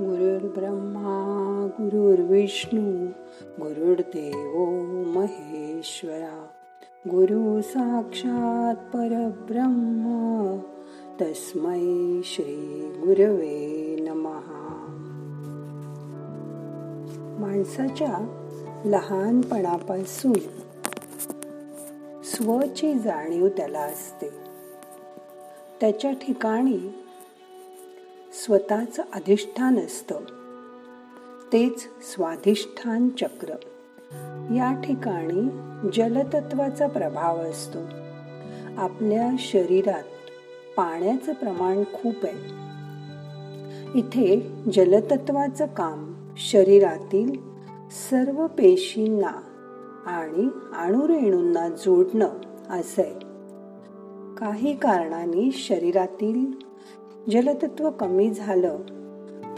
गुरुर्ब्रह्मा गुरुर्विष्णू गुरुर्देव महेश्वरा. गुरु साक्षात परब्रह्म तस्मै श्री गुरवे नमहा माणसाच्या लहानपणापासून स्वची जाणीव त्याला असते. त्याच्या ठिकाणी स्वतःच अधिष्ठान असतं. तेच स्वाधिष्ठान चक्र. या ठिकाणी जलतत्वाचा प्रभाव असतो. आपल्या शरीरात पाण्याचं प्रमाण खूप आहे. इथे जलतत्वाचं काम शरीरातील सर्व पेशींना आणि अणुरेणूंना जोडणं असं आहे. काही कारणाने शरीरातील जलतत्व कमी झालं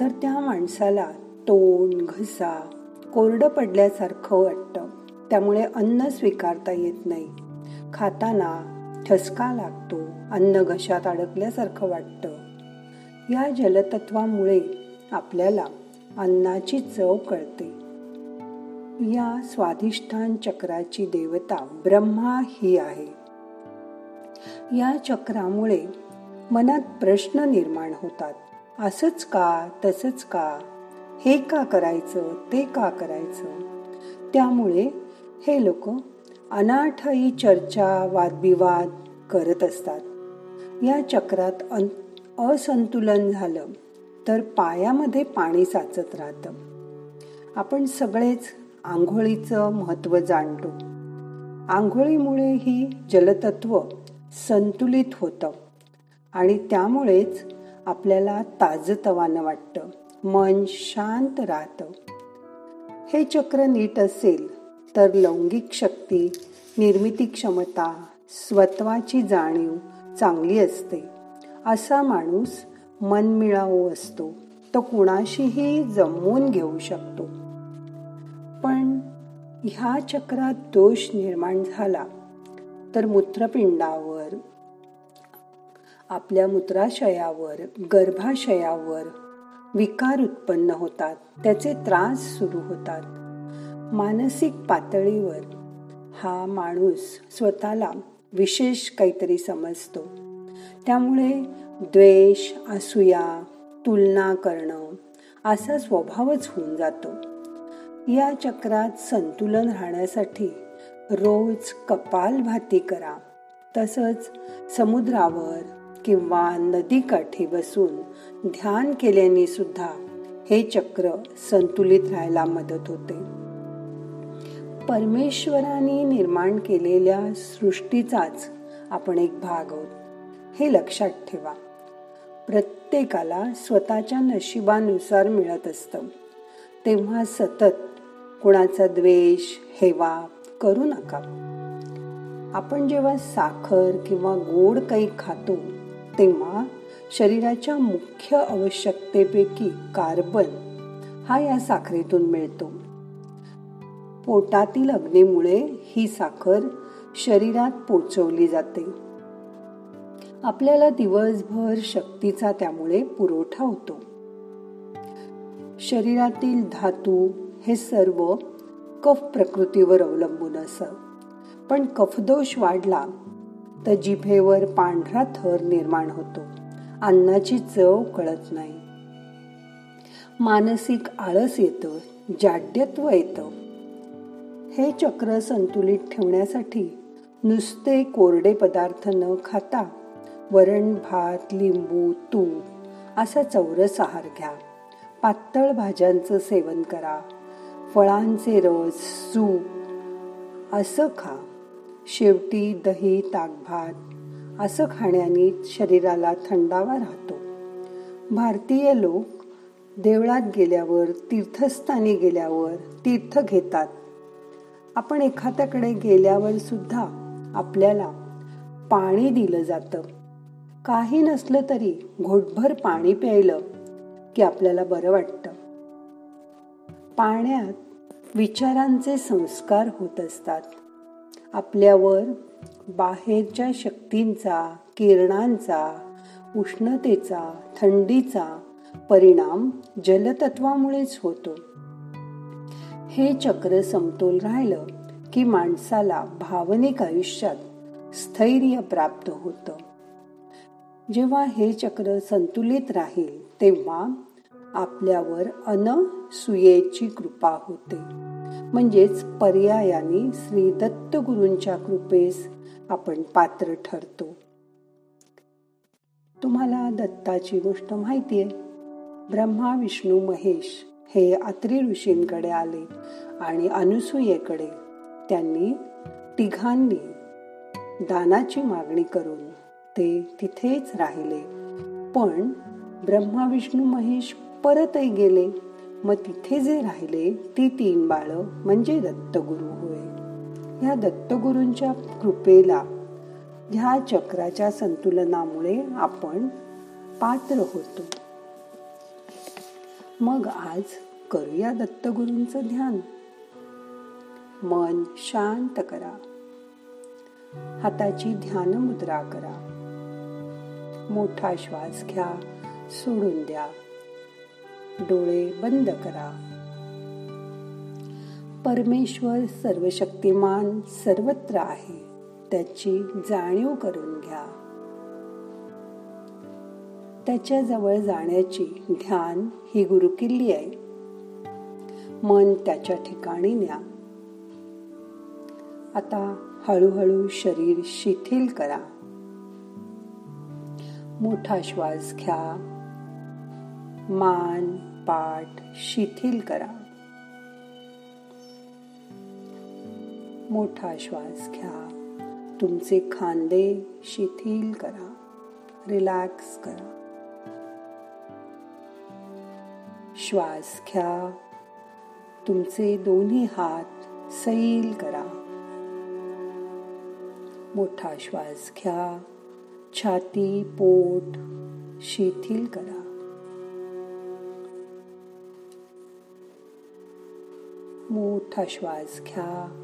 तर त्या माणसाला तोंड घसा कोरडं पडल्यासारखं वाटतं. त्यामुळे अन्न स्वीकारता येत नाही. खाताना ठसका लागतो अन्न घशात अडकल्यासारखं वाटतं. या जलतत्वामुळे आपल्याला अन्नाची चव कळते. या स्वाधिष्ठान चक्राची देवता ब्रह्मा ही आहे. या चक्रामुळे मनात प्रश्न निर्माण होतात. असंच का तसंच का? हे का करायचं ते का करायचं? त्यामुळे हे लोक अनाठही चर्चा वादविवाद करत असतात. या चक्रात असंतुलन झालं तर पायामध्ये पाणी साचत राहतं. आपण सगळेच आंघोळीचं महत्त्व जाणतो. आंघोळीमुळे ही जलतत्व संतुलित होतं. आणि त्यामुळेच आपल्याला ताजतवानं वाटतं. मन शांत राहतं. हे चक्र नीट असेल तर लौंगिक शक्ती निर्मिती क्षमता स्वत्वाची जाणीव चांगली असते. असा माणूस मनमिळावू असतो. तो कुणाशीही जमवून घेऊ शकतो. पण ह्या चक्रात दोष निर्माण झाला तर मूत्रपिंडावर आपल्या मूत्राशयावर गर्भाशयावर विकार उत्पन्न होतात. त्याचे त्रास सुरू होतात. मानसिक पातळीवर हा माणूस स्वतःला विशेष काहीतरी समजतो. त्यामुळे द्वेष असूया तुलना करणं असा स्वभावच होऊन जातो. या चक्रात संतुलन राहण्यासाठी रोज कपालभाती करा. तसंच समुद्रावर किंवा नदीकाठी बसून ध्यान केल्याने सुद्धा हे चक्र संतुलित राहायला मदत होते. परमेश्वराने निर्माण केलेल्या सृष्टीचाच आपण एक भाग आहोत हे लक्षात ठेवा. प्रत्येकाला स्वतःच्या नशिबानुसार मिळत असतं. तेव्हा सतत कुणाचा द्वेष हेवा करू नका. आपण जेव्हा साखर किंवा गोड काही खातो तेव्हा शरीराच्या मुख्य आवश्यकतेपैकी कार्बन हा या साखरेतून मिळतो. पोटातील अग्नीमुळे ही साखर शरीरात पोचवली जाते. आपल्याला दिवसभर शक्तीचा त्यामुळे पुरवठा होतो. शरीरातील धातू हे सर्व कफ प्रकृतीवर अवलंबून असं पण कफदोष वाढला तर जिभेवर पांढरा थर निर्माण होतो. अन्नाची चव कळत नाही. मानसिक आळस येतं जाड्यत्व येतं. हे चक्र संतुलित ठेवण्यासाठी नुसते कोरडे पदार्थ न खाता वरण भात लिंबू तूप असा चौरस आहार घ्या. पातळ भाज्यांचं सेवन करा. फळांचे रस सूप असं खा. शेवटी दही ताकभात असं खाण्याने शरीराला थंडावा राहतो. भारतीय लोक देवळात गेल्यावर तीर्थस्थानी गेल्यावर तीर्थ घेतात. आपण एखाद्याकडे गेल्यावर सुद्धा आपल्याला पाणी दिलं जातं. काही नसलं तरी घोटभर पाणी प्यायलं की आपल्याला बरं वाटतं. पाण्यात विचारांचे संस्कार होत असतात. आपल्यावर बाहेरच्या शक्तींचा किरणांचा उष्णतेचा थंडीचा परिणाम जलतत्वामुळेच होतो. हे चक्र समतोल राहिलं की माणसाला भावनिक आयुष्यात स्थैर्य प्राप्त होतं. जेव्हा हे चक्र संतुलित राहील तेव्हा आपल्यावर अनसुयेची कृपा होते. म्हणजेच पर्यायाने श्री दत्त गुरूंच्या कृपेस आपण पात्र ठरतो. तुम्हाला दत्ताची गोष्ट माहितीये ब्रह्मा विष्णू महेश हे अत्री ऋषींकडे आले आणि अनुसूयेकडे त्यांनी तिघांनी दानाची मागणी करून ते तिथेच राहिले. पण ब्रह्मा विष्णू महेश परतही गेले. मग तिथे जे राहिले ती तीन बाळ म्हणजे दत्तगुरु होय. या दत्तगुरूंच्या कृपेला ह्या चक्राच्या संतुलनामुळे आपण पात्र होतो. मग आज करूया दत्तगुरूंचं ध्यान. मन शांत करा. हाताची ध्यान मुद्रा करा. मोठा श्वास घ्या सोडून द्या. डोळे बंद करा. परमेश्वर सर्वशक्तिमान सर्वत्र आहे. त्याची जाणीव करून घ्या. त्याच्याजवळ जाण्याची ध्यान ही गुरुकिल्ली आहे. मन त्याच्या ठिकाणी न्या. आता हळूहळू शरीर शिथिल करा. मोठा श्वास घ्या. मान पाठ शिथिल करा। मोठा श्वास घ्या। तुमचे खांदे शिथिल करा। रिलॅक्स करा। श्वास घ्या। तुमचे दोन्ही हात सैल करा। मोठा श्वास घ्या। छाती पोट शिथिल करा। मोठा श्वास घ्या.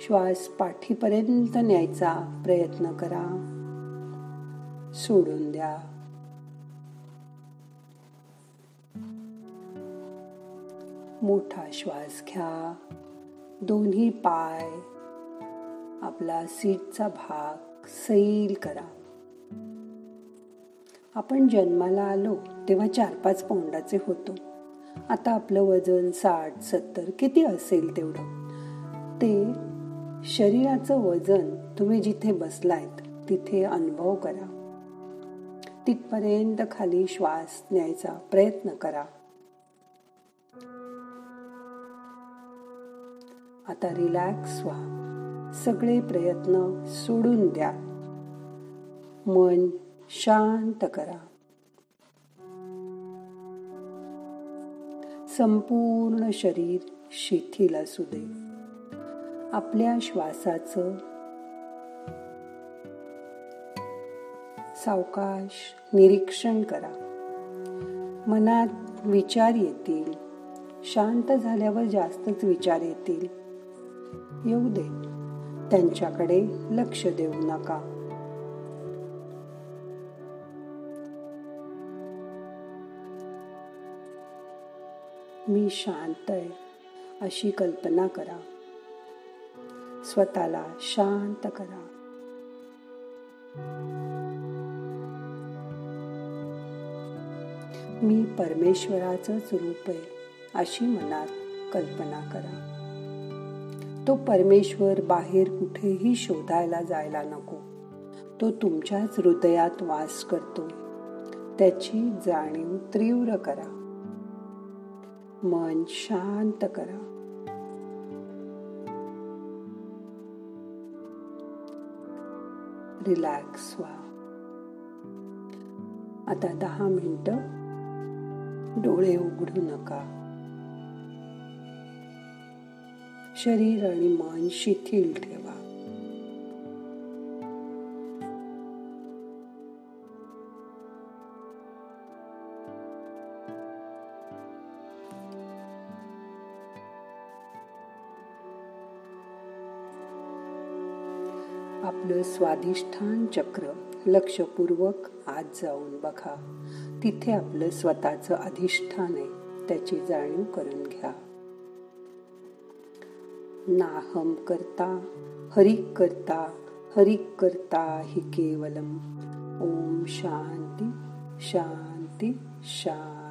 श्वास पाठीपर्यंत न्यायचा प्रयत्न करा. सोडून द्या. मोठा श्वास घ्या. दोन्ही पाय आपला सीटचा भाग सैल करा. आपण जन्माला आलो तेव्हा चार पाच पौंडाचे होतो. आता आपलं वजन साठ सत्तर किती असेल तेवढं? ते शरीराचं वजन तुम्ही जिथे बसलायत तिथे अनुभव करा. तिथपर्यंत खाली श्वास न्यायचा प्रयत्न करा. आता रिलॅक्स व्हा. सगळे प्रयत्न सोडून द्या. मन शांत करा. संपूर्ण शरीर शिथिल असू दे. आपल्या श्वासाचं सावकाश निरीक्षण करा. मनात विचार येतील. शांत झाल्यावर जास्तच विचार येतील. येऊ दे. त्यांच्याकडे लक्ष देऊ नका. मी शांत आहे अशी कल्पना करा. स्वतःला शांत करा. मी परमेश्वराचंच रूप आहे अशी मनात कल्पना करा. तो परमेश्वर बाहेर कुठेही शोधायला जायला नको. तो तुमच्याच हृदयात वास करतो त्याची जाणीव तीव्र करा. मन शांत करा. रिलॅक्स व्हा. आता दहा मिनिट डोळे उघडू नका. शरीर आणि मन शिथिल ठेवा. आपलं स्वाधिष्ठान चक्र लक्षपूर्वक आज जाऊन बघा. तिथे आपलं स्वतःचं अधिष्ठान आहे त्याची जाणीव करून घ्या. नाहम करता हरिक करता हरिक करता हि केवलम. ओम शांती शांती शांती.